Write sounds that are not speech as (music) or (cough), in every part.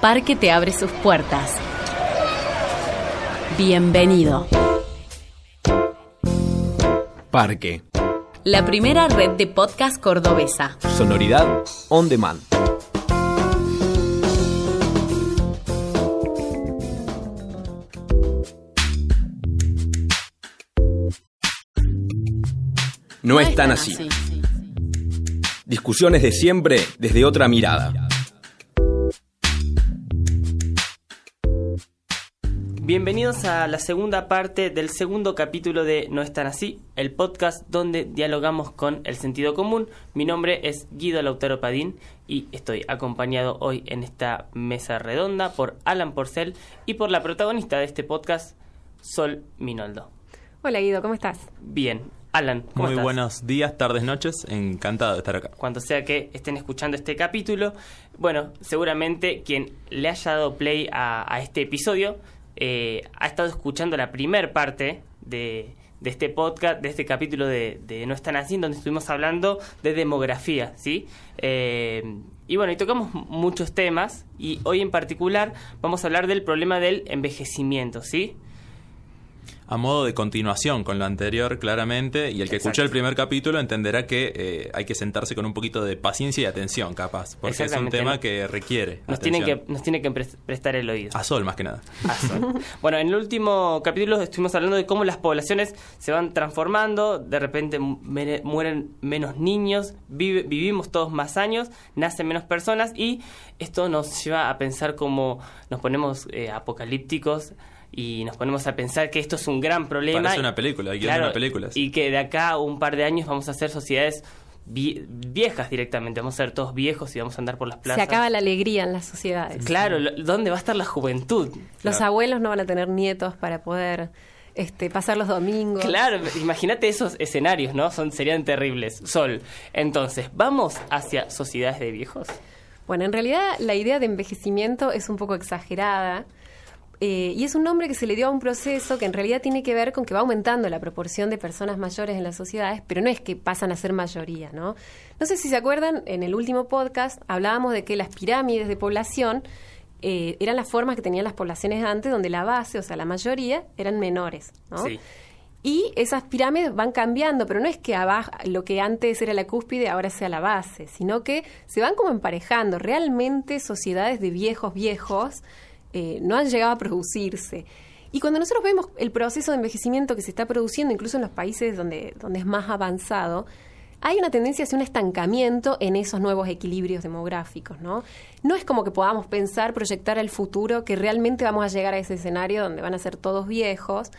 Parque te abre sus puertas. Bienvenido. Parque. La primera red de podcast cordobesa. Sonoridad on demand. No están así. Discusiones de siempre desde otra mirada. Bienvenidos a la segunda parte del segundo capítulo de No están así, el podcast donde dialogamos con el sentido común. Mi nombre es Guido Lautaro Padín y estoy acompañado hoy en esta mesa redonda por Alan Porcel y por la protagonista de este podcast, Sol Minoldo. Hola Guido, ¿cómo estás? Bien, Alan, ¿cómo Muy estás? buenos días, tardes, noches. Encantado de estar acá. Cuando sea que estén escuchando este capítulo, bueno, seguramente quien le haya dado play a, a este episodio eh, ha estado escuchando la primer parte de, de este podcast, de este capítulo de, No están así, donde estuvimos hablando de demografía, ¿sí? Eh, y bueno, y tocamos muchos temas y hoy en particular vamos a hablar del problema del envejecimiento, ¿sí? A modo de continuación con lo anterior, claramente, y el que Exacto. escuchó el primer capítulo entenderá que eh, hay que sentarse con un poquito de paciencia y atención, capaz, porque es un tema que requiere. Nos atención. tienen que, nos tienen que pres- prestar el oído. A sol, más que nada. Azul. (laughs) Bueno, en el último capítulo estuvimos hablando de cómo las poblaciones se van transformando, de repente mueren menos niños, vive- vivimos todos más años, nacen menos personas y esto nos lleva a pensar cómo nos ponemos eh, apocalípticos y nos ponemos a pensar que esto es un gran problema. Parece una película, hay guion de una película, sí. Y que de acá a un par de años vamos a hacer sociedades vie- viejas directamente, vamos a ser todos viejos y vamos a andar por las plazas. Se acaba la alegría en las sociedades. Claro, ¿dónde va a estar la juventud? Los Claro. abuelos no van a tener nietos para poder este, pasar los domingos. Claro, imagínate esos escenarios, ¿no? Son, serían terribles. Sol. Entonces, ¿vamos hacia sociedades de viejos? Bueno, en realidad la idea de envejecimiento es un poco exagerada. Eh, y es un nombre que se le dio a un proceso que en realidad tiene que ver con que va aumentando la proporción de personas mayores en las sociedades, pero no es que pasan a ser mayoría, ¿no? No sé si se acuerdan, en el último podcast hablábamos de que las pirámides de población eh, eran las formas que tenían las poblaciones antes, donde la base, o sea, la mayoría, eran menores, ¿no? Sí. Y esas pirámides van cambiando, pero no es que abajo, lo que antes era la cúspide ahora sea la base, sino que se van como emparejando. Realmente sociedades de viejos viejos eh, no han llegado a producirse. Y cuando nosotros vemos el proceso de envejecimiento que se está produciendo, incluso en los países donde, donde es más avanzado, hay una tendencia hacia un estancamiento en esos nuevos equilibrios demográficos, ¿no? No es como que podamos pensar, proyectar al futuro que realmente vamos a llegar a ese escenario donde van a ser todos viejos,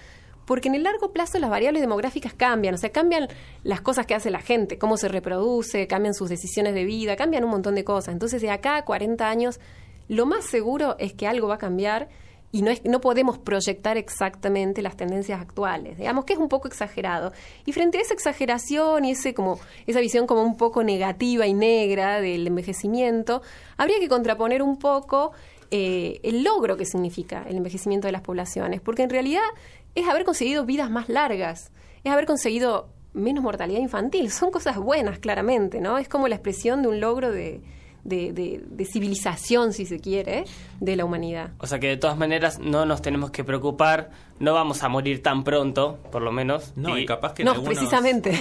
porque en el largo plazo las variables demográficas cambian, o sea, cambian las cosas que hace la gente, cómo se reproduce, cambian sus decisiones de vida, cambian un montón de cosas. Entonces, de acá a 40 años, lo más seguro es que algo va a cambiar y no, es, no podemos proyectar exactamente las tendencias actuales. Digamos que es un poco exagerado. Y frente a esa exageración y ese como, esa visión como un poco negativa y negra del envejecimiento, habría que contraponer un poco eh, el logro que significa el envejecimiento de las poblaciones, porque en realidad es haber conseguido vidas más largas, es haber conseguido menos mortalidad infantil. Son cosas buenas, claramente, ¿no? Es como la expresión de un logro de, de, de- de civilización, si se quiere, de la humanidad. O sea que de todas maneras no nos tenemos que preocupar, no vamos a morir tan pronto, por lo menos. No, y capaz que No, algunos, precisamente.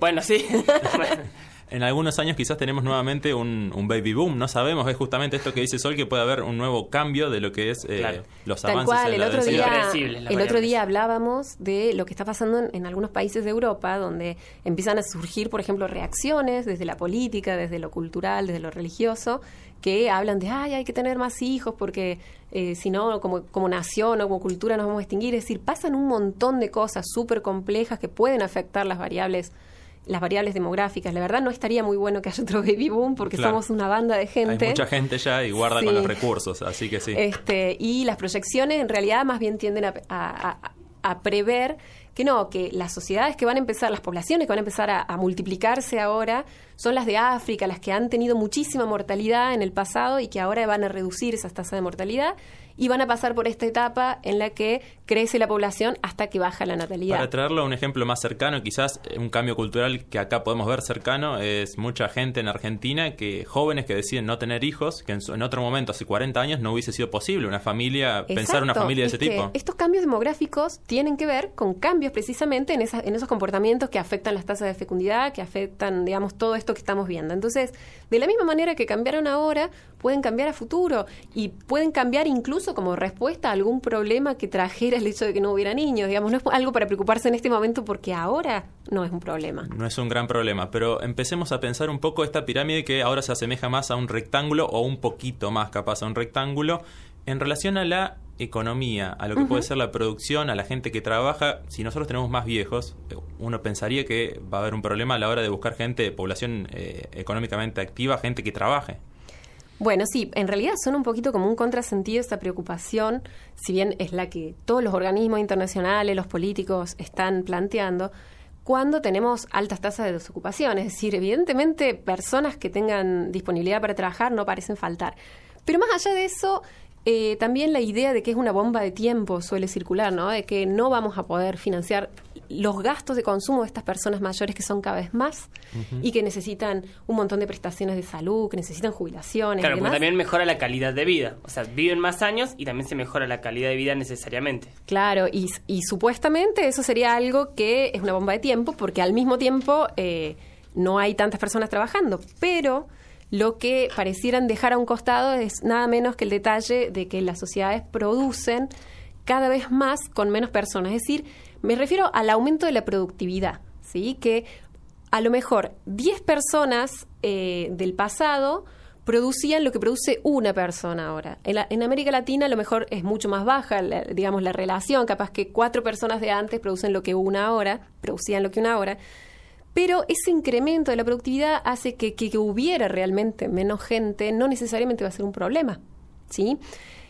Bueno, sí. (laughs) (laughs) (laughs) en algunos años quizás tenemos nuevamente un, un baby boom. No sabemos, es justamente esto que dice Sol, que puede haber un nuevo cambio de lo que es eh, Claro. los Tal avances cual, en el la otro día, el otro día hablábamos de lo que está pasando en, en algunos países de Europa, donde empiezan a surgir, por ejemplo, reacciones desde la política, desde lo cultural, desde lo religioso, que hablan de, ay, hay que tener más hijos porque eh, si no, como, como nación o como cultura nos vamos a extinguir. Es decir, pasan un montón de cosas súper complejas que pueden afectar las variables las variables demográficas. La verdad no estaría muy bueno que haya otro baby boom porque Claro. somos una banda de gente. Hay mucha gente ya y guarda con los recursos, así que sí. Este, y las proyecciones en realidad más bien tienden a, a- a- a prever que no, que las sociedades que van a empezar, las poblaciones que van a empezar a, a multiplicarse ahora son las de África, las que han tenido muchísima mortalidad en el pasado y que ahora van a reducir esas tasas de mortalidad y van a pasar por esta etapa en la que crece la población hasta que baja la natalidad. Para traerlo a un ejemplo más cercano, quizás eh, un cambio cultural que acá podemos ver cercano es mucha gente en Argentina que jóvenes que deciden no tener hijos, que en, su- en otro momento, hace 40 años, no hubiese sido posible una familia, pensar una familia de es ese tipo. Estos cambios demográficos tienen que ver con cambios precisamente en, esas, en esos comportamientos que afectan las tasas de fecundidad, que afectan, digamos, todo esto que estamos viendo. Entonces, de la misma manera que cambiaron ahora, pueden cambiar a futuro y pueden cambiar incluso como respuesta a algún problema que trajera el hecho de que no hubiera niños. Digamos, no es algo para preocuparse en este momento porque ahora no es un problema. No es un gran problema, pero empecemos a pensar un poco esta pirámide que ahora se asemeja más a un rectángulo o un poquito más capaz a un rectángulo en relación a la economía, a lo que puede ser la producción, a la gente que trabaja. Si nosotros tenemos más viejos, uno pensaría que va a haber un problema a la hora de buscar gente, población eh, económicamente activa, gente que trabaje. Bueno, sí, en realidad son un poquito como un contrasentido esta preocupación, si bien es la que todos los organismos internacionales, los políticos están planteando, cuando tenemos altas tasas de desocupación. Es decir, evidentemente personas que tengan disponibilidad para trabajar no parecen faltar. Pero más allá de eso, eh, también la idea de que es una bomba de tiempo suele circular, ¿no? De que no vamos a poder financiar los gastos de consumo de estas personas mayores que son cada vez más y que necesitan un montón de prestaciones de salud, que necesitan jubilaciones. Claro, y también mejora la calidad de vida. O sea, viven más años y también se mejora la calidad de vida necesariamente. Claro, y, y supuestamente eso sería algo que es una bomba de tiempo, porque al mismo tiempo eh, no hay tantas personas trabajando, pero lo que parecieran dejar a un costado es nada menos que el detalle de que las sociedades producen cada vez más con menos personas. Es decir, me refiero al aumento de la productividad, ¿sí? Que a lo mejor 10 personas eh, del pasado producían lo que produce una persona ahora. En, América Latina a lo mejor es mucho más baja, la- digamos, la relación, capaz que cuatro personas de antes producen lo que una ahora, producían lo que una ahora, pero ese incremento de la productividad hace que, que- que hubiera realmente menos gente, no necesariamente va a ser un problema, ¿sí?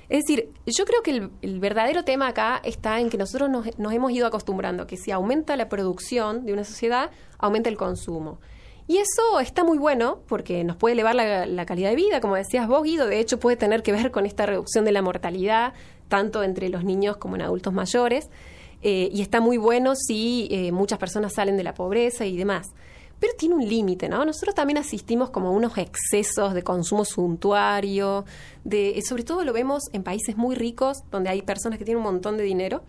Es decir, yo creo que el, verdadero tema acá está en que nosotros nos, nos hemos ido acostumbrando que si aumenta la producción de una sociedad, aumenta el consumo. Y eso está muy bueno porque nos puede elevar la, la calidad de vida, como decías vos, Guido. De hecho, puede tener que ver con esta reducción de la mortalidad, tanto entre los niños como en adultos mayores. Eh, y está muy bueno si eh, muchas personas salen de la pobreza y demás. Pero tiene un límite, ¿no? Nosotros también asistimos como a unos excesos de consumo suntuario, de, eh, sobre todo lo vemos en países muy ricos, donde hay personas que tienen un montón de dinero.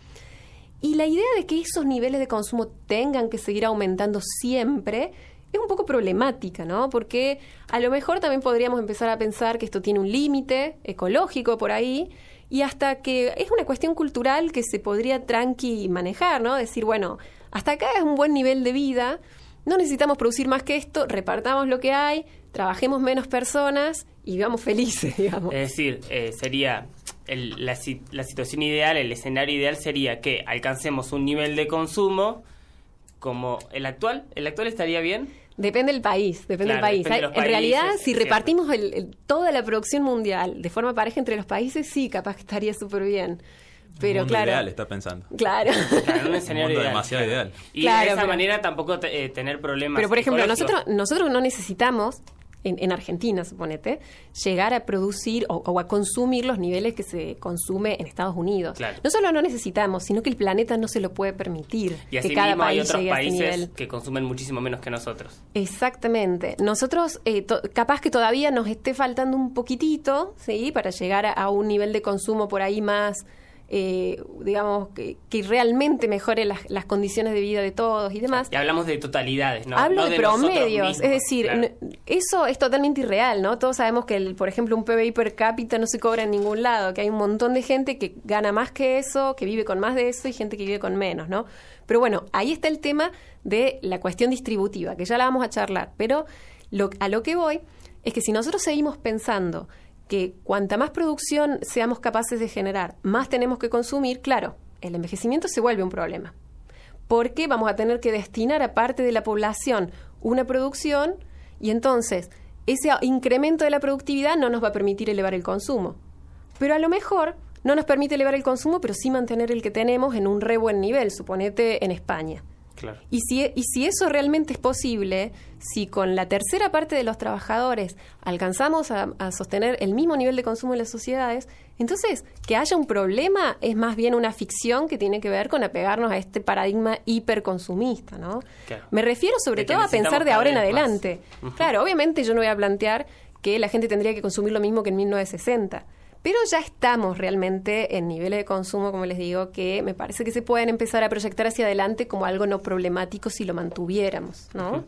Y la idea de que esos niveles de consumo tengan que seguir aumentando siempre es un poco problemática, ¿no? Porque a lo mejor también podríamos empezar a pensar que esto tiene un límite ecológico por ahí y hasta que es una cuestión cultural que se podría tranqui manejar, ¿no? Decir, bueno, hasta acá es un buen nivel de vida, no necesitamos producir más que esto, repartamos lo que hay, trabajemos menos personas y vivamos felices, (laughs) digamos. Es decir, eh, sería el- la, la situación ideal, el escenario ideal sería que alcancemos un nivel de consumo como el actual. ¿El actual estaría bien? Depende del país, depende Claro, del país. depende de en realidad, si repartimos el- el- toda la producción mundial de forma pareja entre los países, sí, capaz que estaría súper bien. Pero Mundo claro. ideal está pensando. Claro. Claro, un escenario mundo ideal. demasiado ideal. Y Claro, de esa pero- manera tampoco te- eh, tener problemas. Pero, por ejemplo, nosotros, nosotros no necesitamos, en, en Argentina, suponete, llegar a producir o, o a consumir los niveles que se consume en Estados Unidos. Claro. No solo no necesitamos, sino que el planeta no se lo puede permitir. Y así que cada mismo hay país otros países nivel. que consumen muchísimo menos que nosotros. Exactamente. Nosotros, eh, to- capaz que todavía nos esté faltando un poquitito, ¿sí? Para llegar a, a un nivel de consumo por ahí más, eh, digamos, que, que realmente mejore las, las condiciones de vida de todos y demás. Y hablamos de totalidades, ¿no? Hablo No de, promedios, mismos, es decir, claro. eso es totalmente irreal, ¿no? Todos sabemos que, el, por ejemplo, un PBI per cápita no se cobra en ningún lado, que hay un montón de gente que gana más que eso, que vive con más de eso y gente que vive con menos, ¿no? Pero bueno, ahí está el tema de la cuestión distributiva, que ya la vamos a charlar, pero lo, a lo que voy es que si nosotros seguimos pensando que cuanta más producción seamos capaces de generar, más tenemos que consumir, claro, el envejecimiento se vuelve un problema porque vamos a tener que destinar a parte de la población una producción y entonces ese incremento de la productividad no nos va a permitir elevar el consumo. Pero a lo mejor no nos permite elevar el consumo, pero sí mantener el que tenemos en un re buen nivel, suponete en España. Claro. Y si, y si eso realmente es posible, si con la tercera parte de los trabajadores alcanzamos a, a, sostener el mismo nivel de consumo en las sociedades, entonces que haya un problema es más bien una ficción que tiene que ver con apegarnos a este paradigma hiperconsumista, ¿no? Claro. Me refiero sobre todo a pensar de ahora en adelante. Claro, obviamente yo no voy a plantear que la gente tendría que consumir lo mismo que en 1960. Pero ya estamos realmente en niveles de consumo, como les digo, que me parece que se pueden empezar a proyectar hacia adelante como algo no problemático si lo mantuviéramos, ¿no?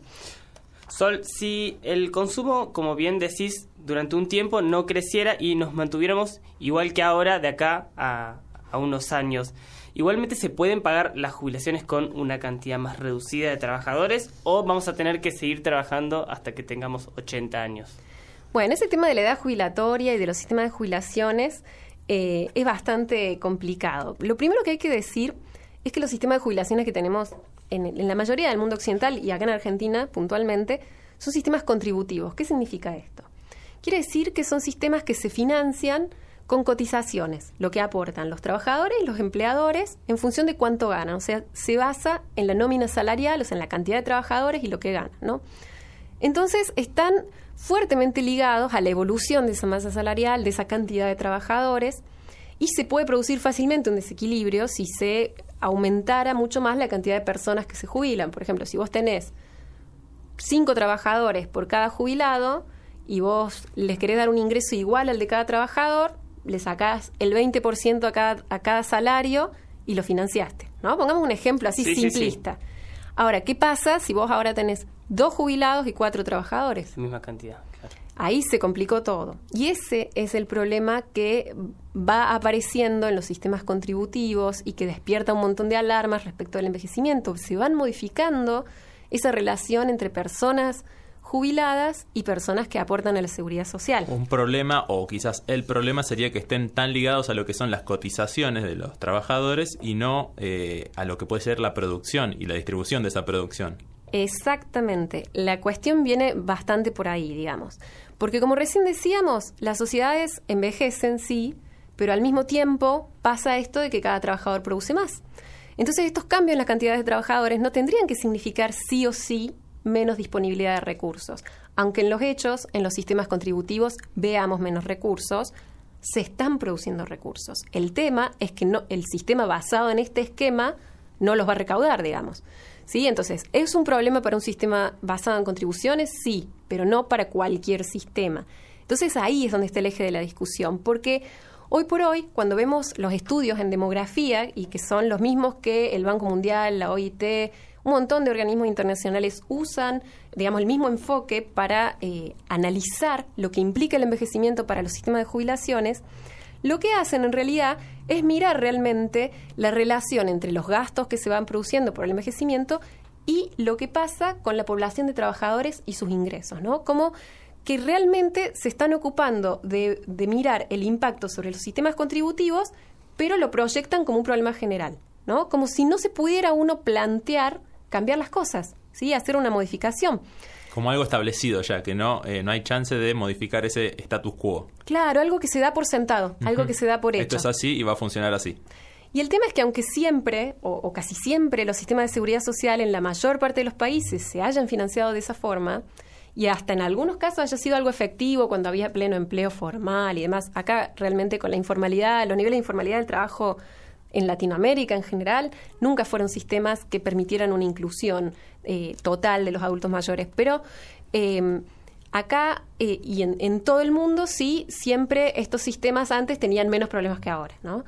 Sol, si el consumo, como bien decís, durante un tiempo no creciera y nos mantuviéramos igual que ahora de acá a, unos años, igualmente se pueden pagar las jubilaciones con una cantidad más reducida de trabajadores o vamos a tener que seguir trabajando hasta que tengamos 80 años. Bueno, ese tema de la edad jubilatoria y de los sistemas de jubilaciones eh, es bastante complicado. Lo primero que hay que decir es que los sistemas de jubilaciones que tenemos en, en la mayoría del mundo occidental y acá en Argentina puntualmente son sistemas contributivos. ¿Qué significa esto? Quiere decir que son sistemas que se financian con cotizaciones, lo que aportan los trabajadores y los empleadores en función de cuánto ganan. O sea, se basa en la nómina salarial, o sea, en la cantidad de trabajadores y lo que ganan, ¿no? Entonces, están fuertemente ligados a la evolución de esa masa salarial, de esa cantidad de trabajadores, y se puede producir fácilmente un desequilibrio si se aumentara mucho más la cantidad de personas que se jubilan. Por ejemplo, si vos tenés cinco trabajadores por cada jubilado y vos les querés dar un ingreso igual al de cada trabajador, le sacás el 20% a cada, a cada salario y lo financiaste. ¿no? Pongamos un ejemplo así Sí, sí, sí. Ahora, ¿qué pasa si vos ahora tenés dos jubilados y cuatro trabajadores? La misma cantidad, claro. Ahí se complicó todo. Y ese es el problema que va apareciendo en los sistemas contributivos y que despierta un montón de alarmas respecto al envejecimiento. Se van modificando esa relación entre personas jubiladas y personas que aportan a la seguridad social. Un problema, o quizás el problema, sería que estén tan ligados a lo que son las cotizaciones de los trabajadores y no eh, a lo que puede ser la producción y la distribución de esa producción. Exactamente. La cuestión viene bastante por ahí, digamos. Porque como recién decíamos, las sociedades envejecen, sí, pero al mismo tiempo pasa esto de que cada trabajador produce más. Entonces estos cambios en las cantidades de trabajadores no tendrían que significar sí o sí menos disponibilidad de recursos. Aunque en los hechos, en los sistemas contributivos, veamos menos recursos, se están produciendo recursos. El tema es que no, el sistema basado en este esquema no los va a recaudar, digamos. ¿Sí? Entonces, ¿es un problema para un sistema basado en contribuciones? Sí, pero no para cualquier sistema. Entonces, ahí es donde está el eje de la discusión, porque hoy por hoy, cuando vemos los estudios en demografía, y que son los mismos que el Banco Mundial, la OIT, un montón de organismos internacionales usan, digamos, el mismo enfoque para eh, analizar lo que implica el envejecimiento para los sistemas de jubilaciones, lo que hacen en realidad es mirar realmente la relación entre los gastos que se van produciendo por el envejecimiento y lo que pasa con la población de trabajadores y sus ingresos, ¿no? Como que realmente se están ocupando de, de mirar el impacto sobre los sistemas contributivos, pero lo proyectan como un problema general, ¿no? Como si no se pudiera uno plantear cambiar las cosas, ¿sí? Hacer una modificación. Como algo establecido ya, que no, eh, no hay chance de modificar ese status quo. Claro, algo que se da por sentado, algo que se da por hecho. Esto es así y va a funcionar así. Y el tema es que aunque siempre, o, o, casi siempre, los sistemas de seguridad social en la mayor parte de los países se hayan financiado de esa forma, y hasta en algunos casos haya sido algo efectivo cuando había pleno empleo formal y demás, acá realmente con la informalidad, los niveles de informalidad del trabajo en Latinoamérica en general, nunca fueron sistemas que permitieran una inclusión eh, total de los adultos mayores. Pero eh, acá eh, y en, en, todo el mundo sí, siempre estos sistemas antes tenían menos problemas que ahora, ¿no?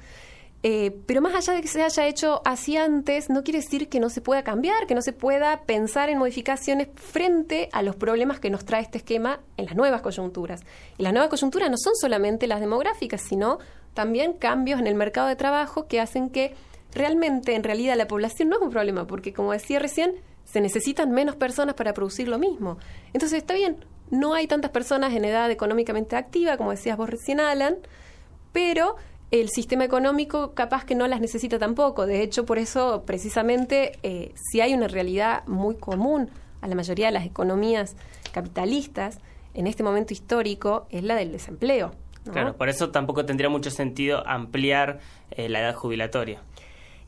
Eh, pero más allá de que se haya hecho así antes, no quiere decir que no se pueda cambiar, que no se pueda pensar en modificaciones frente a los problemas que nos trae este esquema en las nuevas coyunturas. Y las nuevas coyunturas no son solamente las demográficas, sino también cambios en el mercado de trabajo que hacen que realmente, en realidad, la población no es un problema, porque como decía recién, se necesitan menos personas para producir lo mismo. Entonces, está bien, no hay tantas personas en edad económicamente activa, como decías vos recién, Alan, pero el sistema económico capaz que no las necesita tampoco. De hecho, por eso, precisamente, eh, si hay una realidad muy común a la mayoría de las economías capitalistas en este momento histórico, es la del desempleo. ¿No? Claro, por eso tampoco tendría mucho sentido ampliar eh, la edad jubilatoria.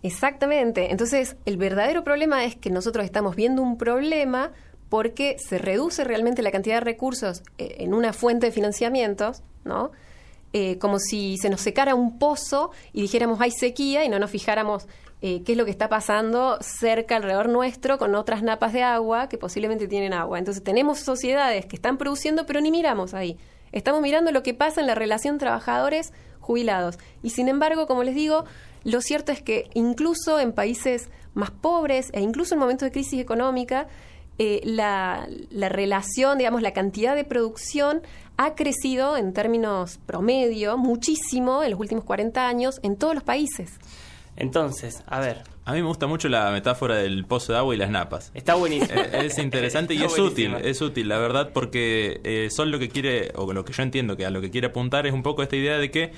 Exactamente. Entonces, el verdadero problema es que nosotros estamos viendo un problema porque se reduce realmente la cantidad de recursos eh, en una fuente de financiamientos, ¿no? Eh, como si se nos secara un pozo y dijéramos hay sequía y no nos fijáramos eh, qué es lo que está pasando cerca alrededor nuestro con otras napas de agua que posiblemente tienen agua. Entonces tenemos sociedades que están produciendo pero ni miramos ahí. Estamos mirando lo que pasa en la relación trabajadores-jubilados. Y sin embargo, como les digo, lo cierto es que incluso en países más pobres e incluso en momentos de crisis económica, eh, la, la relación, digamos, la cantidad de producción ha crecido en términos promedio muchísimo en los últimos 40 años en todos los países. Entonces, a ver, A mí me gusta mucho la metáfora del pozo de agua y las napas. está buenísimo. Eh, es (laughs) interesante y es útil, es útil, la verdad, porque eh, Sol lo que quiere, o lo que yo entiendo que a lo que quiere apuntar es un poco esta idea de que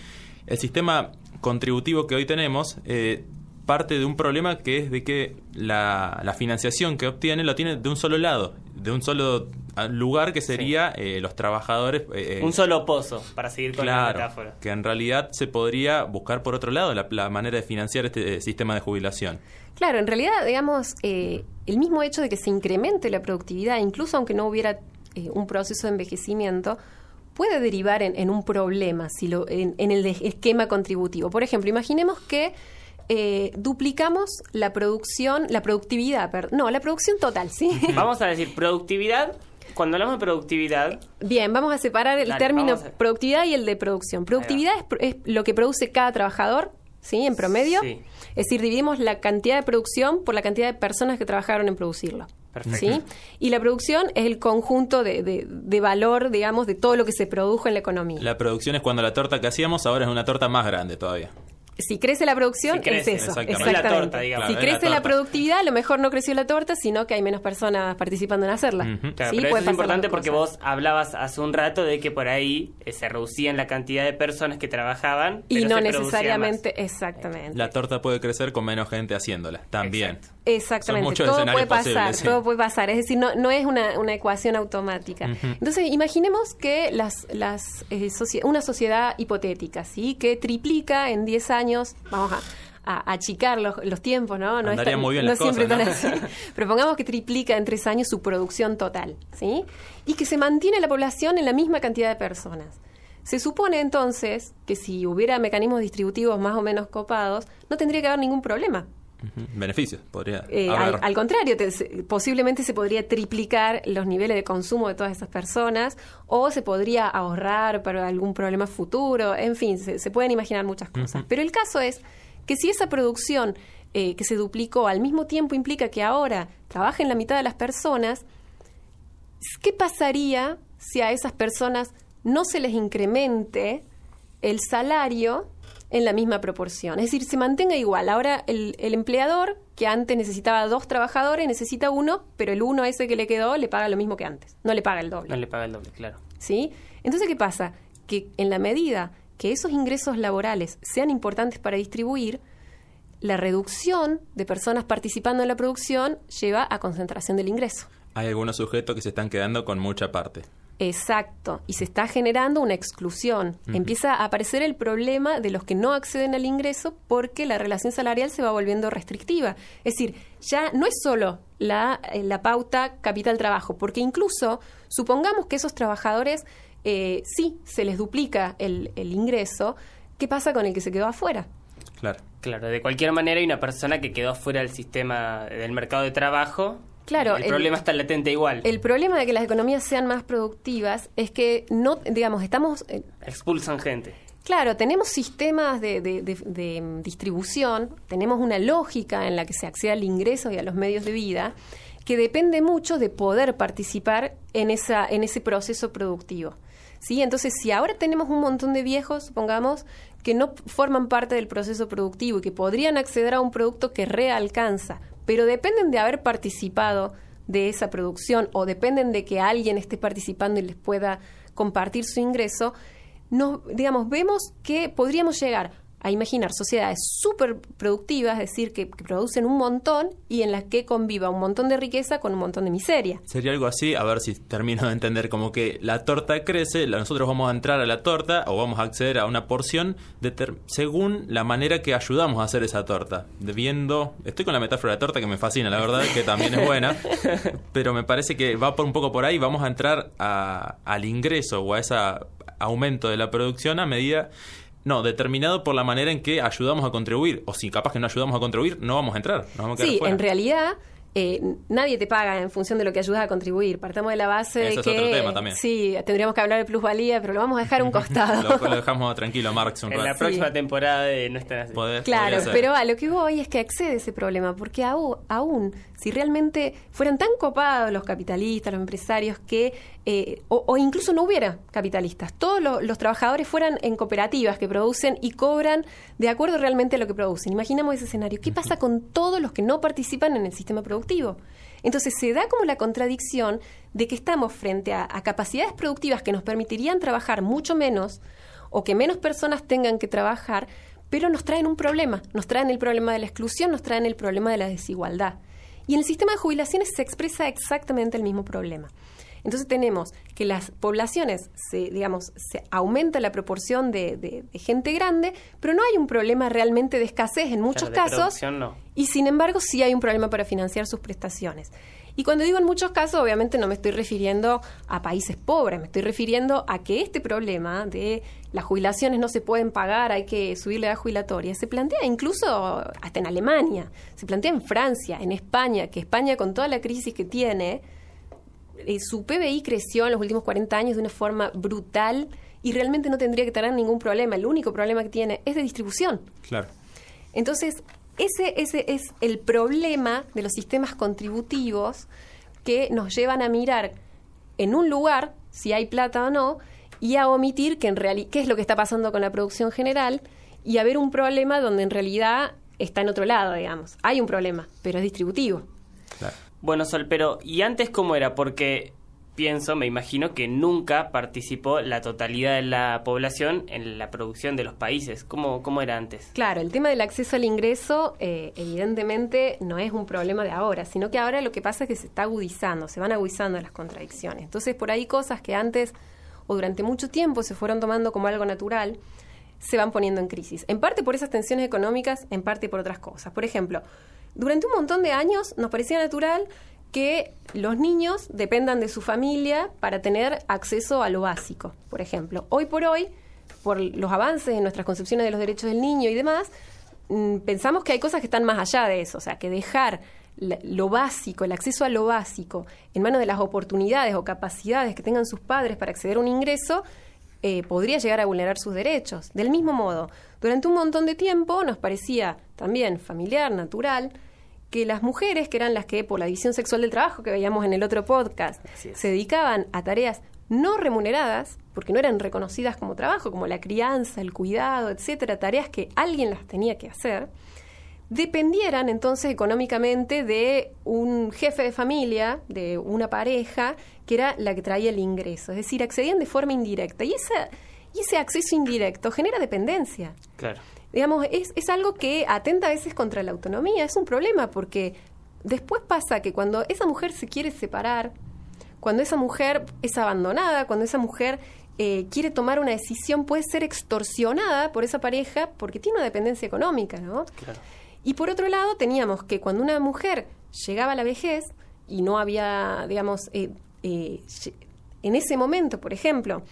el sistema contributivo que hoy tenemos eh, parte de un problema que es de que la, la financiación que obtiene lo tiene de un solo lado, de un solo ah, lugar que sería eh, los trabajadores. eh, Un solo pozo, para seguir con la metáfora. que en realidad se podría buscar por otro lado la, la manera de financiar este eh, sistema de jubilación. Claro, en realidad, digamos, eh, el mismo hecho de que se incremente la productividad, incluso aunque no hubiera eh, un proceso de envejecimiento, puede derivar en, en un problema si lo, en, en el de- esquema contributivo. Por ejemplo, imaginemos que eh, duplicamos la producción, la productividad, no, la producción total, ¿sí? (laughs) Vamos a decir productividad. Cuando hablamos de productividad, Bien, vamos a separar el Dale, término productividad y el de producción. Productividad es, pro- es lo que produce cada trabajador, ¿sí? En promedio. Sí. Es decir, dividimos la cantidad de producción por la cantidad de personas que trabajaron en producirlo. Perfecto. ¿sí? Y la producción es el conjunto de, de- de valor, digamos, de todo lo que se produjo en la economía. La producción es cuando la torta que hacíamos ahora es una torta más grande todavía. Si crece la producción, Si crece, es eso. exactamente. Es la torta, digamos. Si Claro, crece la productividad, a lo mejor no creció la torta, sino que hay menos personas participando en hacerla. Ujú. Claro, Sí, pero puede eso es importante porque cosas. vos hablabas hace un rato de que por ahí eh, se reducían la cantidad de personas que trabajaban Y pero no se necesariamente, exactamente. La torta puede crecer con menos gente haciéndola, también. Exacto. Exactamente, todo puede pasar, sí. todo puede pasar, es decir, no, no es una, una ecuación automática. Entonces, imaginemos que las, las, eh, socie- una sociedad hipotética, ¿sí? Que triplica en 10 años, vamos a, a- achicar los, los tiempos, ¿no? No, es Andarían tan- muy bien no las siempre cosas, tan ¿no? así. (laughs) Pero pongamos que triplica en 3 años su producción total, ¿sí? Y que se mantiene la población en la misma cantidad de personas. Se supone entonces que si hubiera mecanismos distributivos más o menos copados, no tendría que haber ningún problema. Beneficios, podría Eh, al, al contrario, te- posiblemente se podría triplicar los niveles de consumo de todas esas personas o se podría ahorrar para algún problema futuro, en fin, se, se pueden imaginar muchas cosas. Pero el caso es que si esa producción eh, que se duplicó al mismo tiempo implica que ahora trabajen la mitad de las personas, ¿qué pasaría si a esas personas no se les incremente el salario en la misma proporción? Es decir, se mantenga igual. Ahora el, el empleador, que antes necesitaba dos trabajadores, necesita uno, pero el uno ese que le quedó le paga lo mismo que antes. No le paga el doble. No le paga el doble, claro. ¿sí? Entonces, ¿qué pasa? Que en la medida que esos ingresos laborales sean importantes para distribuir, la reducción de personas participando en la producción lleva a concentración del ingreso. Hay algunos sujetos que se están quedando con mucha parte. Exacto, y se está generando una exclusión. Empieza a aparecer el problema de los que no acceden al ingreso porque la relación salarial se va volviendo restrictiva. Es decir, ya no es solo la, eh, la pauta capital-trabajo, porque incluso supongamos que esos trabajadores eh, sí se les duplica el, el ingreso, ¿qué pasa con el que se quedó afuera? Claro. Claro, de cualquier manera hay una persona que quedó fuera del sistema del mercado de trabajo. Claro, el, el- problema está latente igual. El problema de que las economías sean más productivas es que no, digamos, estamos eh, Expulsan gente. Claro, tenemos sistemas de, de- de- de, distribución, tenemos una lógica en la que se accede al ingreso y a los medios de vida que depende mucho de poder participar en, esa, en ese proceso productivo. ¿Sí? Entonces, si ahora tenemos un montón de viejos, supongamos, que no forman parte del proceso productivo y que podrían acceder a un producto que realcanza, pero dependen de haber participado de esa producción o dependen de que alguien esté participando y les pueda compartir su ingreso, nos, digamos, vemos que podríamos llegar a imaginar sociedades súper productivas, es decir, que, que producen un montón y en las que conviva un montón de riqueza con un montón de miseria. Sería algo así, a ver si termino de entender, como que la torta crece, la- nosotros vamos a entrar a la torta o vamos a acceder a una porción deter- según la manera que ayudamos a hacer esa torta. De viendo, estoy con la metáfora de la torta que me fascina, la verdad, que también es buena, (laughs) pero me parece que va por un poco por ahí, vamos a entrar a- al ingreso o a ese aumento de la producción a medida... No, determinado por la manera en que ayudamos a contribuir. O si capaz que no ayudamos a contribuir, no vamos a entrar. Nos vamos a quedar Sí, fuera. en realidad eh, nadie te paga en función de lo que ayudas a contribuir. Partamos de la base de Ese es que otro tema también. sí, tendríamos que hablar de plusvalía, pero lo vamos a dejar a un (laughs) costado. Lo, lo dejamos tranquilo, Marx, un En la próxima temporada de No están así. Podés- Claro, pero a lo que voy es que accede ese problema, porque aún, aún si realmente fueran tan copados los capitalistas, los empresarios, que eh, o, o incluso no hubiera capitalistas, todos lo- los trabajadores fueran en cooperativas que producen y cobran de acuerdo realmente a lo que producen. Imaginamos ese escenario. ¿Qué pasa con todos los que no participan en el sistema productivo? Entonces se da como la contradicción de que estamos frente a, a capacidades productivas que nos permitirían trabajar mucho menos o que menos personas tengan que trabajar, pero nos traen un problema. Nos traen el problema de la exclusión, nos traen el problema de la desigualdad. Y en el sistema de jubilaciones se expresa exactamente el mismo problema. Entonces tenemos que las poblaciones, se, digamos, se aumenta la proporción de, de- de gente grande, pero no hay un problema realmente de escasez en muchos casos. no. Y sin embargo, sí hay un problema para financiar sus prestaciones. Y cuando digo en muchos casos, obviamente no me estoy refiriendo a países pobres, me estoy refiriendo a que este problema de las jubilaciones no se pueden pagar, hay que subir la edad jubilatoria, se plantea incluso hasta en Alemania, se plantea en Francia, en España, que España con toda la crisis que tiene, eh, su PBI creció en los últimos 40 años de una forma brutal y realmente no tendría que tener ningún problema. El único problema que tiene es de distribución. Claro. Entonces, ese, ese es el problema de los sistemas contributivos que nos llevan a mirar en un lugar si hay plata o no y a omitir que en realidad qué es lo que está pasando con la producción general y a ver un problema donde en realidad está en otro lado, digamos. Hay un problema, pero es distributivo. claro. Bueno, Sol, pero ¿y antes cómo era? Porque pienso, me imagino que nunca participó la totalidad de la población en la producción de los países. ¿Cómo, cómo era antes? Claro, el tema del acceso al ingreso eh, evidentemente no es un problema de ahora, sino que ahora lo que pasa es que se está agudizando, se van agudizando las contradicciones. Entonces, por ahí cosas que antes o durante mucho tiempo se fueron tomando como algo natural, se van poniendo en crisis. En parte por esas tensiones económicas, en parte por otras cosas. Por ejemplo, durante un montón de años nos parecía natural que los niños dependan de su familia para tener acceso a lo básico, por ejemplo. Hoy por hoy, por los avances en nuestras concepciones de los derechos del niño y demás, mm, pensamos que hay cosas que están más allá de eso, o sea, que dejar lo básico, el acceso a lo básico, en manos de las oportunidades o capacidades que tengan sus padres para acceder a un ingreso, eh, podría llegar a vulnerar sus derechos. Del mismo modo, durante un montón de tiempo nos parecía también familiar, natural, que las mujeres, que eran las que por la división sexual del trabajo que veíamos en el otro podcast, se dedicaban a tareas no remuneradas, porque no eran reconocidas como trabajo, como la crianza, el cuidado, etcétera, tareas que alguien las tenía que hacer, dependieran entonces económicamente de un jefe de familia, de una pareja, que era la que traía el ingreso. Es decir, accedían de forma indirecta. Y, esa, y ese acceso indirecto genera dependencia. Claro. Digamos, es, es algo que atenta a veces contra la autonomía. Es un problema porque después pasa que cuando esa mujer se quiere separar, cuando esa mujer es abandonada, cuando esa mujer eh, quiere tomar una decisión, puede ser extorsionada por esa pareja porque tiene una dependencia económica, ¿no? Claro. Y por otro lado, teníamos que cuando una mujer llegaba a la vejez y no había, digamos, eh, eh, en ese momento, por ejemplo,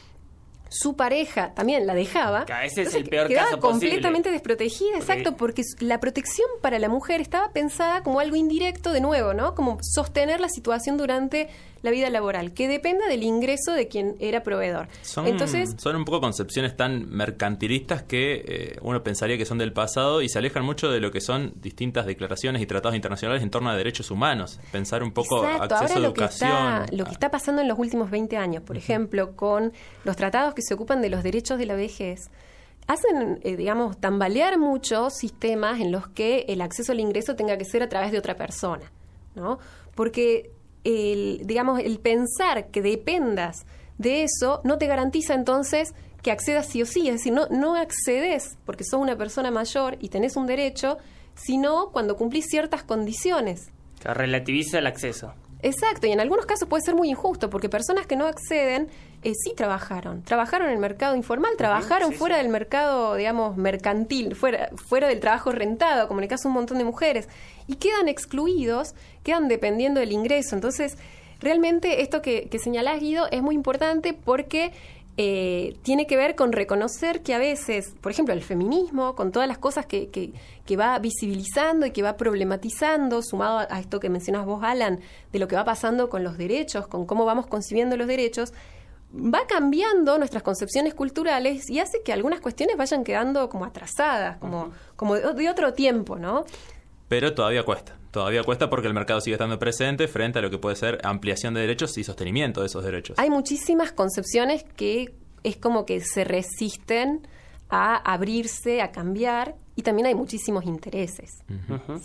su pareja también la dejaba. Ese es entonces el peor quedaba caso posible. completamente desprotegida, exacto, porque la protección para la mujer estaba pensada como algo indirecto de nuevo, ¿no? Como sostener la situación durante la vida laboral, que dependa del ingreso de quien era proveedor. Son, Entonces, son un poco concepciones tan mercantilistas que eh, uno pensaría que son del pasado y se alejan mucho de lo que son distintas declaraciones y tratados internacionales en torno a derechos humanos. Pensar un poco Exacto, acceso ahora a lo que, educación. está, lo que está pasando en los últimos 20 años, por ejemplo, con los tratados que se ocupan de los derechos de la vejez, hacen, eh, digamos, tambalear muchos sistemas en los que el acceso al ingreso tenga que ser a través de otra persona, ¿no? Porque, el, digamos, el pensar que dependas de eso no te garantiza entonces que accedas sí o sí. Es decir, no, no accedes porque sos una persona mayor y tenés un derecho, sino cuando cumplís ciertas condiciones. Relativiza el acceso. Exacto, y en algunos casos puede ser muy injusto, porque personas que no acceden eh, sí trabajaron. Trabajaron en el mercado informal, trabajaron sí, fuera sí. del mercado, digamos, mercantil, fuera, fuera del trabajo rentado, como en el caso de un montón de mujeres, y quedan excluidos, quedan dependiendo del ingreso. Entonces, realmente esto que, que señalás, Guido, es muy importante porque eh, tiene que ver con reconocer que a veces, por ejemplo, el feminismo, con todas las cosas que, que, que va visibilizando y que va problematizando, sumado a, a esto que mencionas vos, Alan, de lo que va pasando con los derechos, con cómo vamos concibiendo los derechos, va cambiando nuestras concepciones culturales y hace que algunas cuestiones vayan quedando como atrasadas, como, como de, de otro tiempo, ¿no? Pero todavía cuesta. Todavía cuesta porque el mercado sigue estando presente frente a lo que puede ser ampliación de derechos y sostenimiento de esos derechos. Hay muchísimas concepciones que es como que se resisten a abrirse, a cambiar, y también hay muchísimos intereses.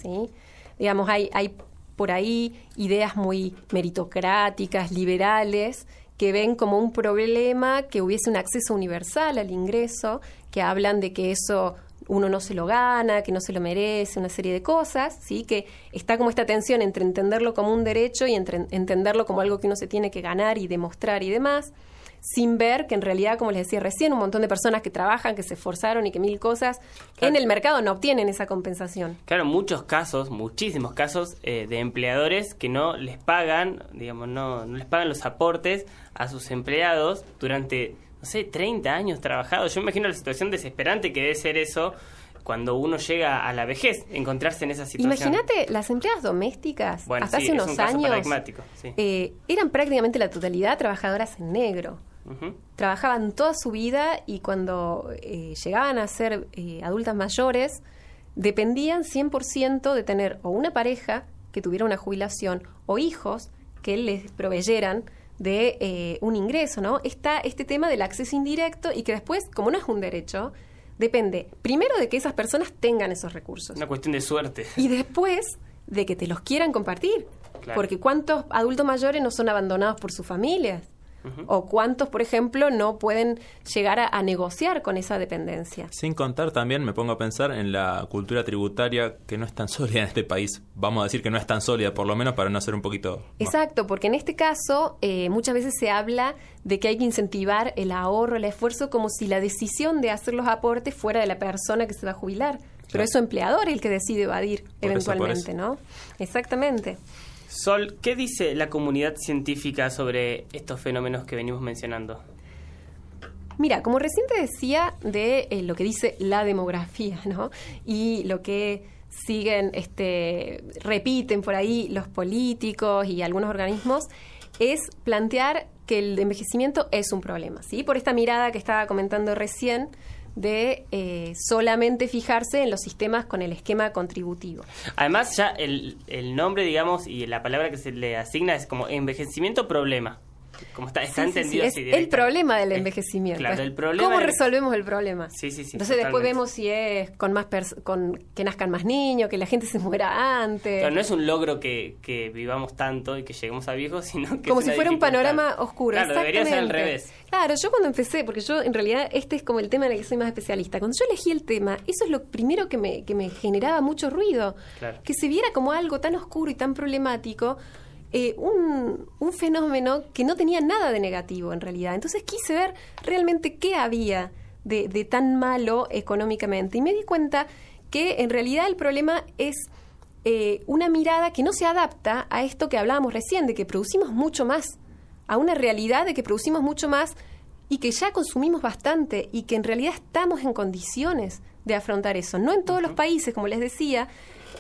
¿sí? Digamos, hay, hay por ahí ideas muy meritocráticas, liberales, que ven como un problema que hubiese un acceso universal al ingreso, que hablan de que eso uno no se lo gana, que no se lo merece, una serie de cosas, ¿sí? que está como esta tensión entre entenderlo como un derecho y entre entenderlo como algo que uno se tiene que ganar y demostrar y demás, sin ver que en realidad, como les decía recién, un montón de personas que trabajan, que se esforzaron y que mil cosas Claro. en el mercado no obtienen esa compensación. Claro, muchos casos, muchísimos casos eh, de empleadores que no les pagan, digamos, no, no les pagan los aportes a sus empleados durante, no sé, 30 años trabajados. Yo me imagino la situación desesperante que debe ser eso cuando uno llega a la vejez, encontrarse en esa situación. Imagínate, las empleadas domésticas, Bueno, hasta sí, hace unos años, sí. eh, eran prácticamente la totalidad trabajadoras en negro. Trabajaban toda su vida y cuando eh, llegaban a ser eh, adultas mayores, dependían 100% de tener o una pareja que tuviera una jubilación o hijos que les proveyeran de eh, un ingreso, ¿no? Está este tema del acceso indirecto y que después, como no es un derecho, depende primero de que esas personas tengan esos recursos Una cuestión de suerte. y después de que te los quieran compartir. Claro. Porque cuántos adultos mayores no son abandonados por sus familias. O cuántos, por ejemplo, no pueden llegar a, a negociar con esa dependencia. Sin contar también, me pongo a pensar en la cultura tributaria que no es tan (laughs) sólida en este país. Vamos a decir que no es tan sólida, por lo menos para no ser un poquito... Exacto, porque en este caso eh, muchas veces se habla de que hay que incentivar el ahorro, el esfuerzo, como si la decisión de hacer los aportes fuera de la persona que se va a jubilar. Pero Claro. es su empleador el que decide evadir Por eso, por eventualmente, eso. ¿no? Exactamente. Sol, ¿qué dice la comunidad científica sobre estos fenómenos que venimos mencionando? Mira, como recién te decía de eh, lo que dice la demografía, ¿no? Y lo que siguen, este, repiten por ahí los políticos y algunos organismos, es plantear que el envejecimiento es un problema, ¿sí? Por esta mirada que estaba comentando recién de eh, solamente fijarse en los sistemas con el esquema contributivo. Además, ya el, el nombre, digamos, y la palabra que se le asigna es como envejecimiento problema. Como está, está Sí, sí, sí, entendido es así. el problema del Es- envejecimiento. Claro, Es el problema. ¿Cómo del- resolvemos el problema? Sí, sí, sí, Entonces después vemos si es con más pers- con que nazcan más niños, que la gente se muera antes. Claro, no es un logro que, que vivamos tanto y que lleguemos a viejos, sino que como es si fuera un panorama oscuro. Claro, debería ser al revés. Claro, yo cuando empecé, porque yo en realidad este es como el tema en el que soy más especialista, cuando yo elegí el tema, eso es lo primero que me, que me generaba mucho ruido. Claro. Que se viera como algo tan oscuro y tan problemático, eh, un, un fenómeno que no tenía nada de negativo en realidad. Entonces quise ver realmente qué había de, de tan malo económicamente y me di cuenta que en realidad el problema es eh, una mirada que no se adapta a esto que hablábamos recién, de que producimos mucho más, a una realidad de que producimos mucho más y que ya consumimos bastante y que en realidad estamos en condiciones de afrontar eso. No en todos los países, como les decía,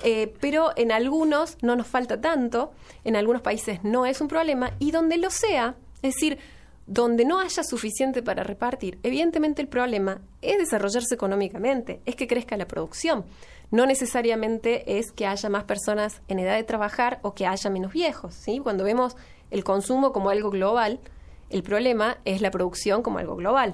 eh, pero en algunos no nos falta tanto, en algunos países no es un problema y donde lo sea, es decir, donde no haya suficiente para repartir, evidentemente el problema es desarrollarse económicamente, es que crezca la producción. No necesariamente es que haya más personas en edad de trabajar o que haya menos viejos. ¿sí? Cuando vemos el consumo como algo global, el problema es la producción como algo global.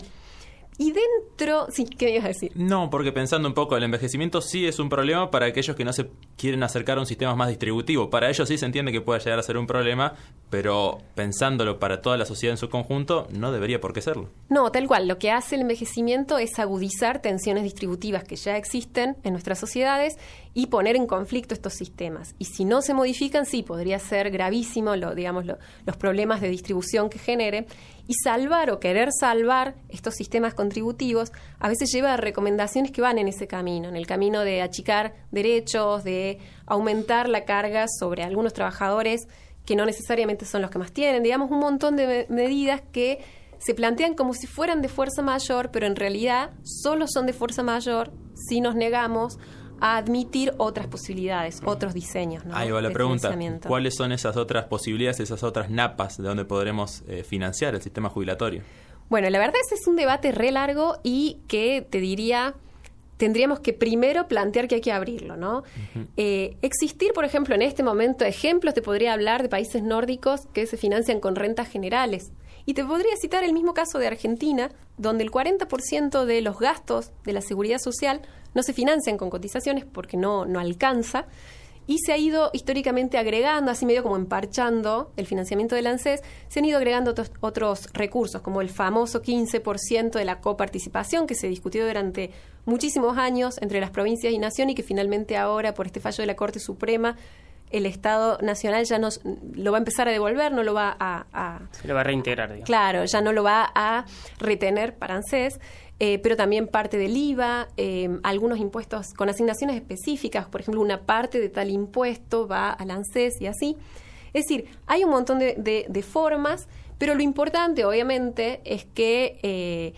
Y dentro, sí, ¿qué ibas a decir? No, porque pensando un poco, el envejecimiento sí es un problema para aquellos que no se quieren acercar a un sistema más distributivo. Para ellos sí se entiende que pueda llegar a ser un problema, pero pensándolo para toda la sociedad en su conjunto, no debería por qué serlo. No, tal cual. Lo que hace el envejecimiento es agudizar tensiones distributivas que ya existen en nuestras sociedades y poner en conflicto estos sistemas. Y si no se modifican, sí, podría ser gravísimo lo, digamos, lo- los problemas de distribución que genere. Y salvar o querer salvar estos sistemas contributivos a veces lleva a recomendaciones que van en ese camino, en el camino de achicar derechos, de aumentar la carga sobre algunos trabajadores que no necesariamente son los que más tienen, digamos, un montón de me- medidas que se plantean como si fueran de fuerza mayor, pero en realidad solo son de fuerza mayor si nos negamos a admitir otras posibilidades, otros diseños. ¿no? Ahí va la de pregunta. ¿Cuáles son esas otras posibilidades, esas otras napas de donde podremos eh, financiar el sistema jubilatorio? Bueno, la verdad ese es un debate re largo y que te diría tendríamos que primero plantear que hay que abrirlo, ¿no? Eh, existir, por ejemplo, en este momento, ejemplos, te podría hablar de países nórdicos que se financian con rentas generales. Y te podría citar el mismo caso de Argentina, donde el 40% de los gastos de la seguridad social no se financian con cotizaciones porque no, no alcanza. Y se ha ido históricamente agregando, así medio como emparchando el financiamiento del ANSES, se han ido agregando otros, otros recursos, como el famoso 15% de la coparticipación que se discutió durante muchísimos años entre las provincias y nación y que finalmente ahora, por este fallo de la Corte Suprema, el Estado Nacional ya nos lo va a empezar a devolver, no lo va a, a Se lo va a reintegrar, digamos. Claro, ya no lo va a retener para ANSES, eh, pero también parte del IVA, eh, algunos impuestos con asignaciones específicas, por ejemplo, una parte de tal impuesto va al ANSES y así. Es decir, hay un montón de, de- de formas, pero lo importante, obviamente, es que, eh,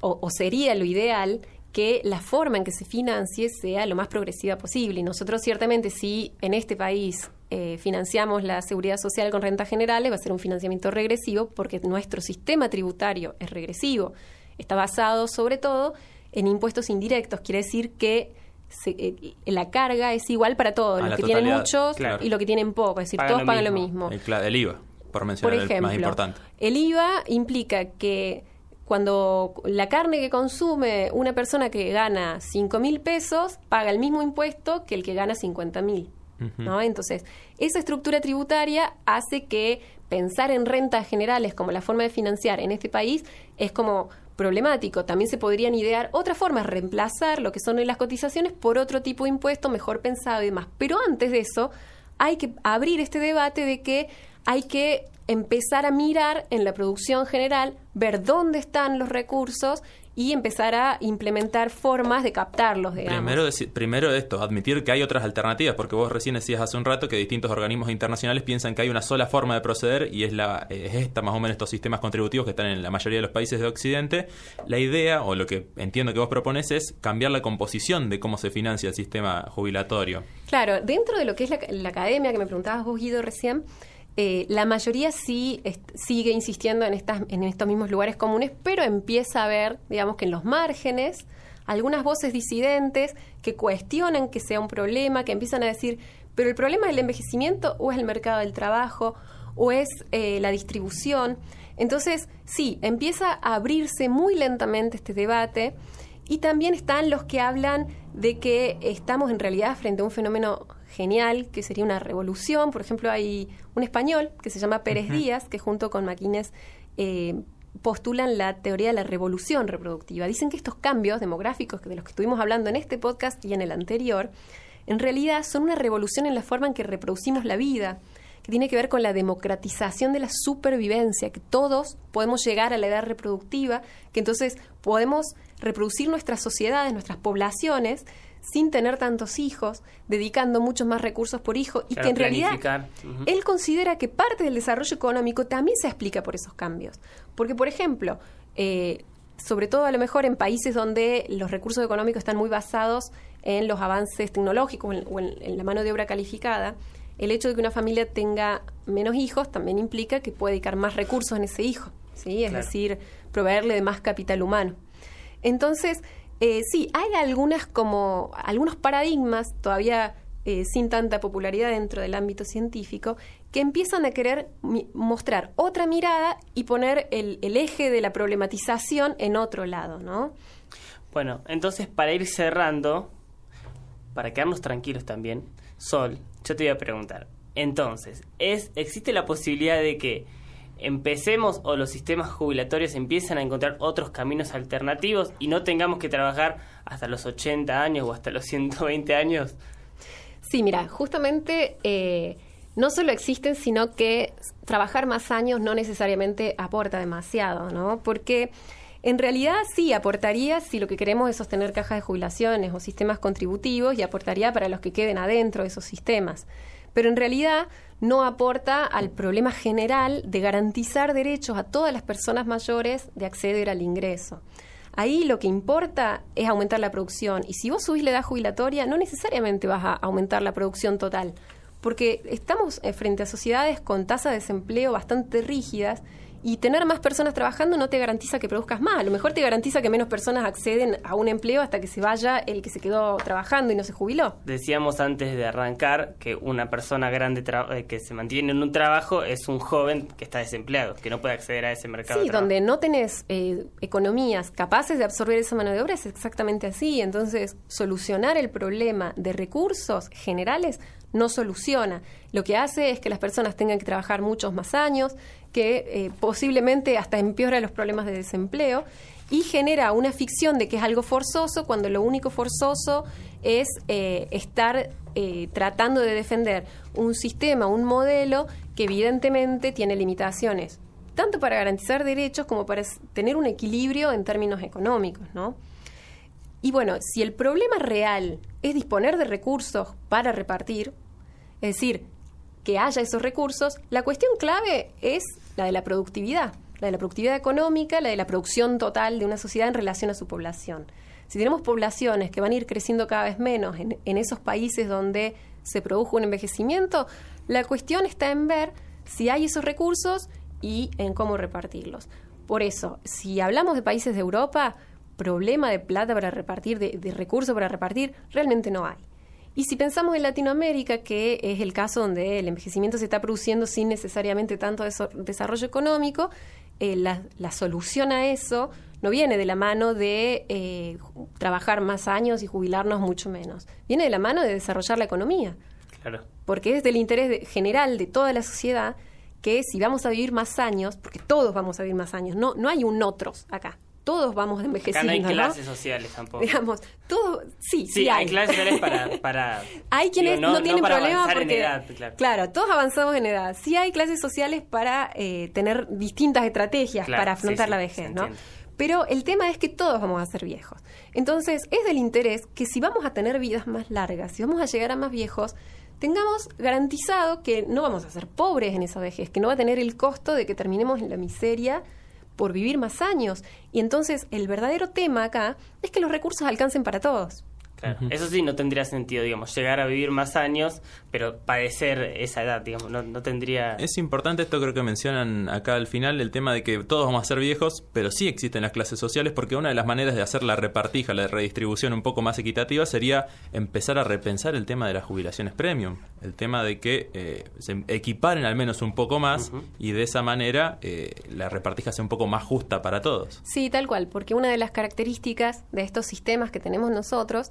o, o sería lo ideal, que la forma en que se financie sea lo más progresiva posible. Y nosotros ciertamente si en este país eh, financiamos la seguridad social con rentas generales, va a ser un financiamiento regresivo porque nuestro sistema tributario es regresivo. Está basado sobre todo en impuestos indirectos. Quiere decir que se- eh, la carga es igual para todos, A los que tienen muchos claro. y los que tienen poco. Es decir, Pagan todos lo pagan lo mismo. El, el IVA, por Por mencionar el ejemplo, más importante. el IVA implica que cuando la carne que consume una persona que gana 5 mil pesos paga el mismo impuesto que el que gana 50 mil. ¿no? Entonces, esa estructura tributaria hace que pensar en rentas generales como la forma de financiar en este país es como problemático. También se podrían idear otras formas, reemplazar lo que son las cotizaciones por otro tipo de impuesto mejor pensado y demás. Pero antes de eso, hay que abrir este debate de que hay que empezar a mirar en la producción general, ver dónde están los recursos y empezar a implementar formas de captarlos, digamos. Primero, primero esto, admitir que hay otras alternativas, porque vos recién decías hace un rato que distintos organismos internacionales piensan que hay una sola forma de proceder y es, la, es esta, más o menos, estos sistemas contributivos que están en la mayoría de los países de Occidente. La idea, o lo que entiendo que vos propones, es cambiar la composición de cómo se financia el sistema jubilatorio. Claro, dentro de lo que es la, la academia que me preguntabas vos, Guido, recién, eh, la mayoría sí sigue insistiendo en, estas, en estos mismos lugares comunes, pero empieza a ver, digamos que en los márgenes, algunas voces disidentes que cuestionan que sea un problema, que empiezan a decir, pero el problema es el envejecimiento o es el mercado del trabajo o es eh, la distribución. Entonces, sí, empieza a abrirse muy lentamente este debate. Y también están los que hablan de que estamos en realidad frente a un fenómeno genial, que sería una revolución. Por ejemplo, hay un español que se llama Pérez Díaz, que junto con Maquines eh, postulan la teoría de la revolución reproductiva. Dicen que estos cambios demográficos de los que estuvimos hablando en este podcast y en el anterior, en realidad son una revolución en la forma en que reproducimos la vida que tiene que ver con la democratización de la supervivencia, que todos podemos llegar a la edad reproductiva, que entonces podemos reproducir nuestras sociedades, nuestras poblaciones, sin tener tantos hijos, dedicando muchos más recursos por hijo, y Claro, que en realidad él considera que parte del desarrollo económico también se explica por esos cambios. Porque, por ejemplo, eh, sobre todo a lo mejor en países donde los recursos económicos están muy basados en los avances tecnológicos o en- o en- en la mano de obra calificada, el hecho de que una familia tenga menos hijos también implica que puede dedicar más recursos en ese hijo, ¿sí? Es Claro. decir, proveerle de más capital humano. Entonces, eh, sí, hay algunas como algunos paradigmas todavía eh, sin tanta popularidad dentro del ámbito científico que empiezan a querer mostrar otra mirada y poner el, el eje de la problematización en otro lado, ¿no? Bueno, entonces para ir cerrando, para quedarnos tranquilos también, Sol, yo te voy a preguntar, Entonces, es, ¿existe la posibilidad de que empecemos o los sistemas jubilatorios empiezan a encontrar otros caminos alternativos y no tengamos que trabajar hasta los 80 años o hasta los 120 años? Sí, mira, justamente eh, no solo existen, sino que trabajar más años no necesariamente aporta demasiado, ¿no? Porque en realidad sí aportaría si lo que queremos es sostener cajas de jubilaciones o sistemas contributivos y aportaría para los que queden adentro de esos sistemas. Pero en realidad no aporta al problema general de garantizar derechos a todas las personas mayores de acceder al ingreso. Ahí lo que importa es aumentar la producción y si vos subís la edad jubilatoria no necesariamente vas a aumentar la producción total, porque estamos eh, frente a sociedades con tasas de desempleo bastante rígidas y tener más personas trabajando no te garantiza que produzcas más. A lo mejor te garantiza que menos personas acceden a un empleo hasta que se vaya el que se quedó trabajando y no se jubiló. Decíamos antes de arrancar que una persona grande eh, que se mantiene en un trabajo es un joven que está desempleado, que no puede acceder a ese mercado. Sí, de donde no tenés eh, economías capaces de absorber esa mano de obra es exactamente así. Entonces, solucionar el problema de recursos generales no soluciona. Lo que hace es que las personas tengan que trabajar muchos más años, que eh, posiblemente hasta empeora los problemas de desempleo y genera una ficción de que es algo forzoso cuando lo único forzoso es eh, estar eh, tratando de defender un sistema, un modelo que evidentemente tiene limitaciones, tanto para garantizar derechos como para tener un equilibrio en términos económicos, ¿no? Y bueno, si el problema real es disponer de recursos para repartir, es decir, que haya esos recursos, la cuestión clave es la de la productividad, la de la productividad económica, la de la producción total de una sociedad en relación a su población. Si tenemos poblaciones que van a ir creciendo cada vez menos en, en esos países donde se produjo un envejecimiento, la cuestión está en ver si hay esos recursos y en cómo repartirlos. Por eso, si hablamos de países de Europa, problema de plata para repartir, de, de recursos para repartir, realmente no hay. Y si pensamos en Latinoamérica, que es el caso donde el envejecimiento se está produciendo sin necesariamente tanto desarrollo económico, eh, la, la, solución a eso no viene de la mano de eh, trabajar más años y jubilarnos mucho menos. Viene de la mano de desarrollar la economía. Claro. Porque es del interés de, general de toda la sociedad que si vamos a vivir más años, porque todos vamos a vivir más años, no, no hay un otros acá, todos vamos envejeciendo. Acá no hay clases sociales tampoco. Digamos, todo, sí, sí, sí hay. hay. clases sociales para, (laughs) para hay quienes digo, no, no, tienen no problema porque, en edad, claro. claro. todos avanzamos en edad. Sí hay clases sociales para eh, tener distintas estrategias Claro, para afrontar sí, la vejez, ¿no? entiende. Pero el tema es que todos vamos a ser viejos. Entonces, es del interés que si vamos a tener vidas más largas, si vamos a llegar a más viejos, tengamos garantizado que no vamos a ser pobres en esa vejez, que no va a tener el costo de que terminemos en la miseria por vivir más años. Y entonces el verdadero tema acá es que los recursos alcancen para todos. Claro. Eso sí no tendría sentido, digamos, llegar a vivir más años, pero padecer esa edad, digamos, no, no tendría... Es importante esto, creo que mencionan acá al final, el tema de que todos vamos a ser viejos, pero sí existen las clases sociales, porque una de las maneras de hacer la repartija, la redistribución un poco más equitativa, sería empezar a repensar el tema de las jubilaciones premium, el tema de que eh, se equiparen al menos un poco más y de esa manera eh, la repartija sea un poco más justa para todos. Sí, tal cual, porque una de las características de estos sistemas que tenemos nosotros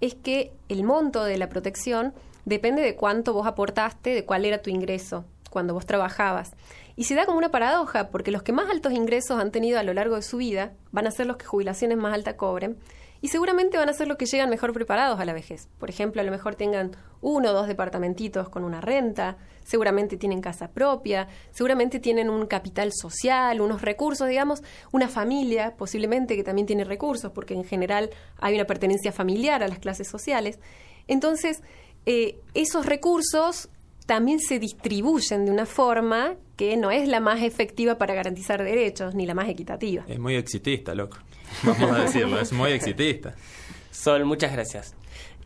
es que el monto de la protección depende de cuánto vos aportaste, de cuál era tu ingreso cuando vos trabajabas. Y se da como una paradoja, porque los que más altos ingresos han tenido a lo largo de su vida van a ser los que jubilaciones más altas cobren, y seguramente van a ser los que llegan mejor preparados a la vejez. Por ejemplo, a lo mejor tengan uno o dos departamentitos con una renta, seguramente tienen casa propia, seguramente tienen un capital social, unos recursos, digamos, una familia posiblemente que también tiene recursos, porque en general hay una pertenencia familiar a las clases sociales. Entonces, eh, esos recursos también se distribuyen de una forma que no es la más efectiva para garantizar derechos, ni la más equitativa. Es muy exitista, loco. (laughs) Vamos a decirlo, es muy exitista. Sol, muchas gracias.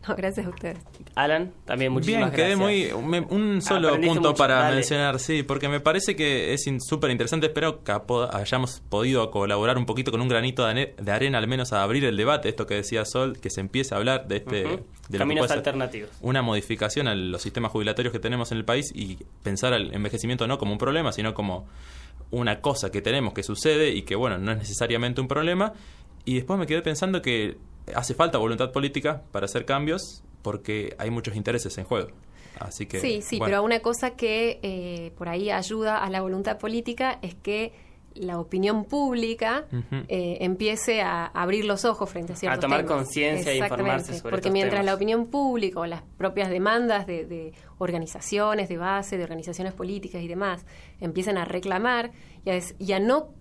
No, gracias a ustedes. Alan, también muchísimas Bien, quedé gracias. muy. me- un solo Aprendiste punto mucho, para dale. mencionar, sí, porque me parece que es in- súper interesante. Espero que hayamos podido colaborar un poquito con un granito de, arena, al menos a abrir el debate. Esto que decía Sol, que se empiece a hablar de este. De Caminos alternativos. Una modificación a los sistemas jubilatorios que tenemos en el país y pensar al envejecimiento no como un problema, sino como una cosa que tenemos que sucede y que, bueno, no es necesariamente un problema. Y después me quedé pensando que hace falta voluntad política para hacer cambios porque hay muchos intereses en juego. Así que, sí, sí, bueno. pero una cosa que eh, por ahí ayuda a la voluntad política es que la opinión pública eh, empiece a abrir los ojos frente a ciertos tomar temas. conciencia e informarse sobre Porque mientras temas. la opinión pública o las propias demandas de, de organizaciones de base, de organizaciones políticas y demás, empiezan a reclamar y a, des- y a no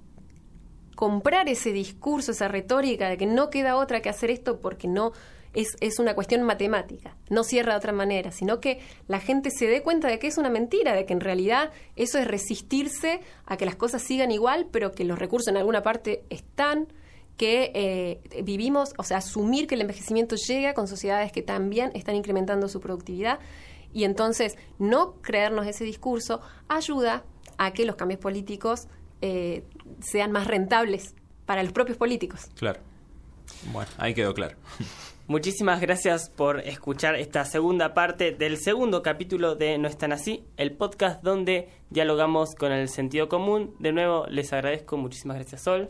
comprar ese discurso, esa retórica de que no queda otra que hacer esto porque no es, es una cuestión matemática, no cierra de otra manera, sino que la gente se dé cuenta de que es una mentira, de que en realidad eso es resistirse a que las cosas sigan igual, pero que los recursos en alguna parte están, que eh, vivimos, o sea, asumir que el envejecimiento llega con sociedades que también están incrementando su productividad y entonces no creernos ese discurso ayuda a que los cambios políticos eh, sean más rentables para los propios políticos. Claro. Bueno, ahí quedó claro. Muchísimas gracias por escuchar esta segunda parte del segundo capítulo de No están así, el podcast donde dialogamos con el sentido común. De nuevo, les agradezco. Muchísimas gracias, Sol.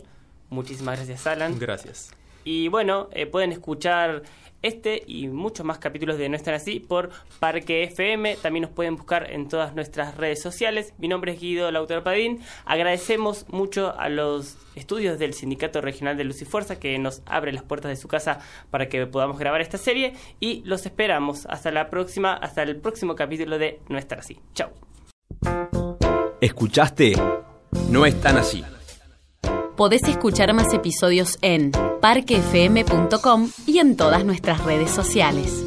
Muchísimas gracias, Alan. Gracias. Y bueno, eh, pueden escuchar este y muchos más capítulos de No Están Así por Parque FM. También nos pueden buscar en todas nuestras redes sociales. Mi nombre es Guido Lautaro Padín. Agradecemos mucho a los estudios del Sindicato Regional de Luz y Fuerza que nos abre las puertas de su casa para que podamos grabar esta serie. Y los esperamos hasta la próxima, hasta el próximo capítulo de No Estar Así. Chau. ¿Escuchaste? No están así. Podés escuchar más episodios en parquefm.com y en todas nuestras redes sociales.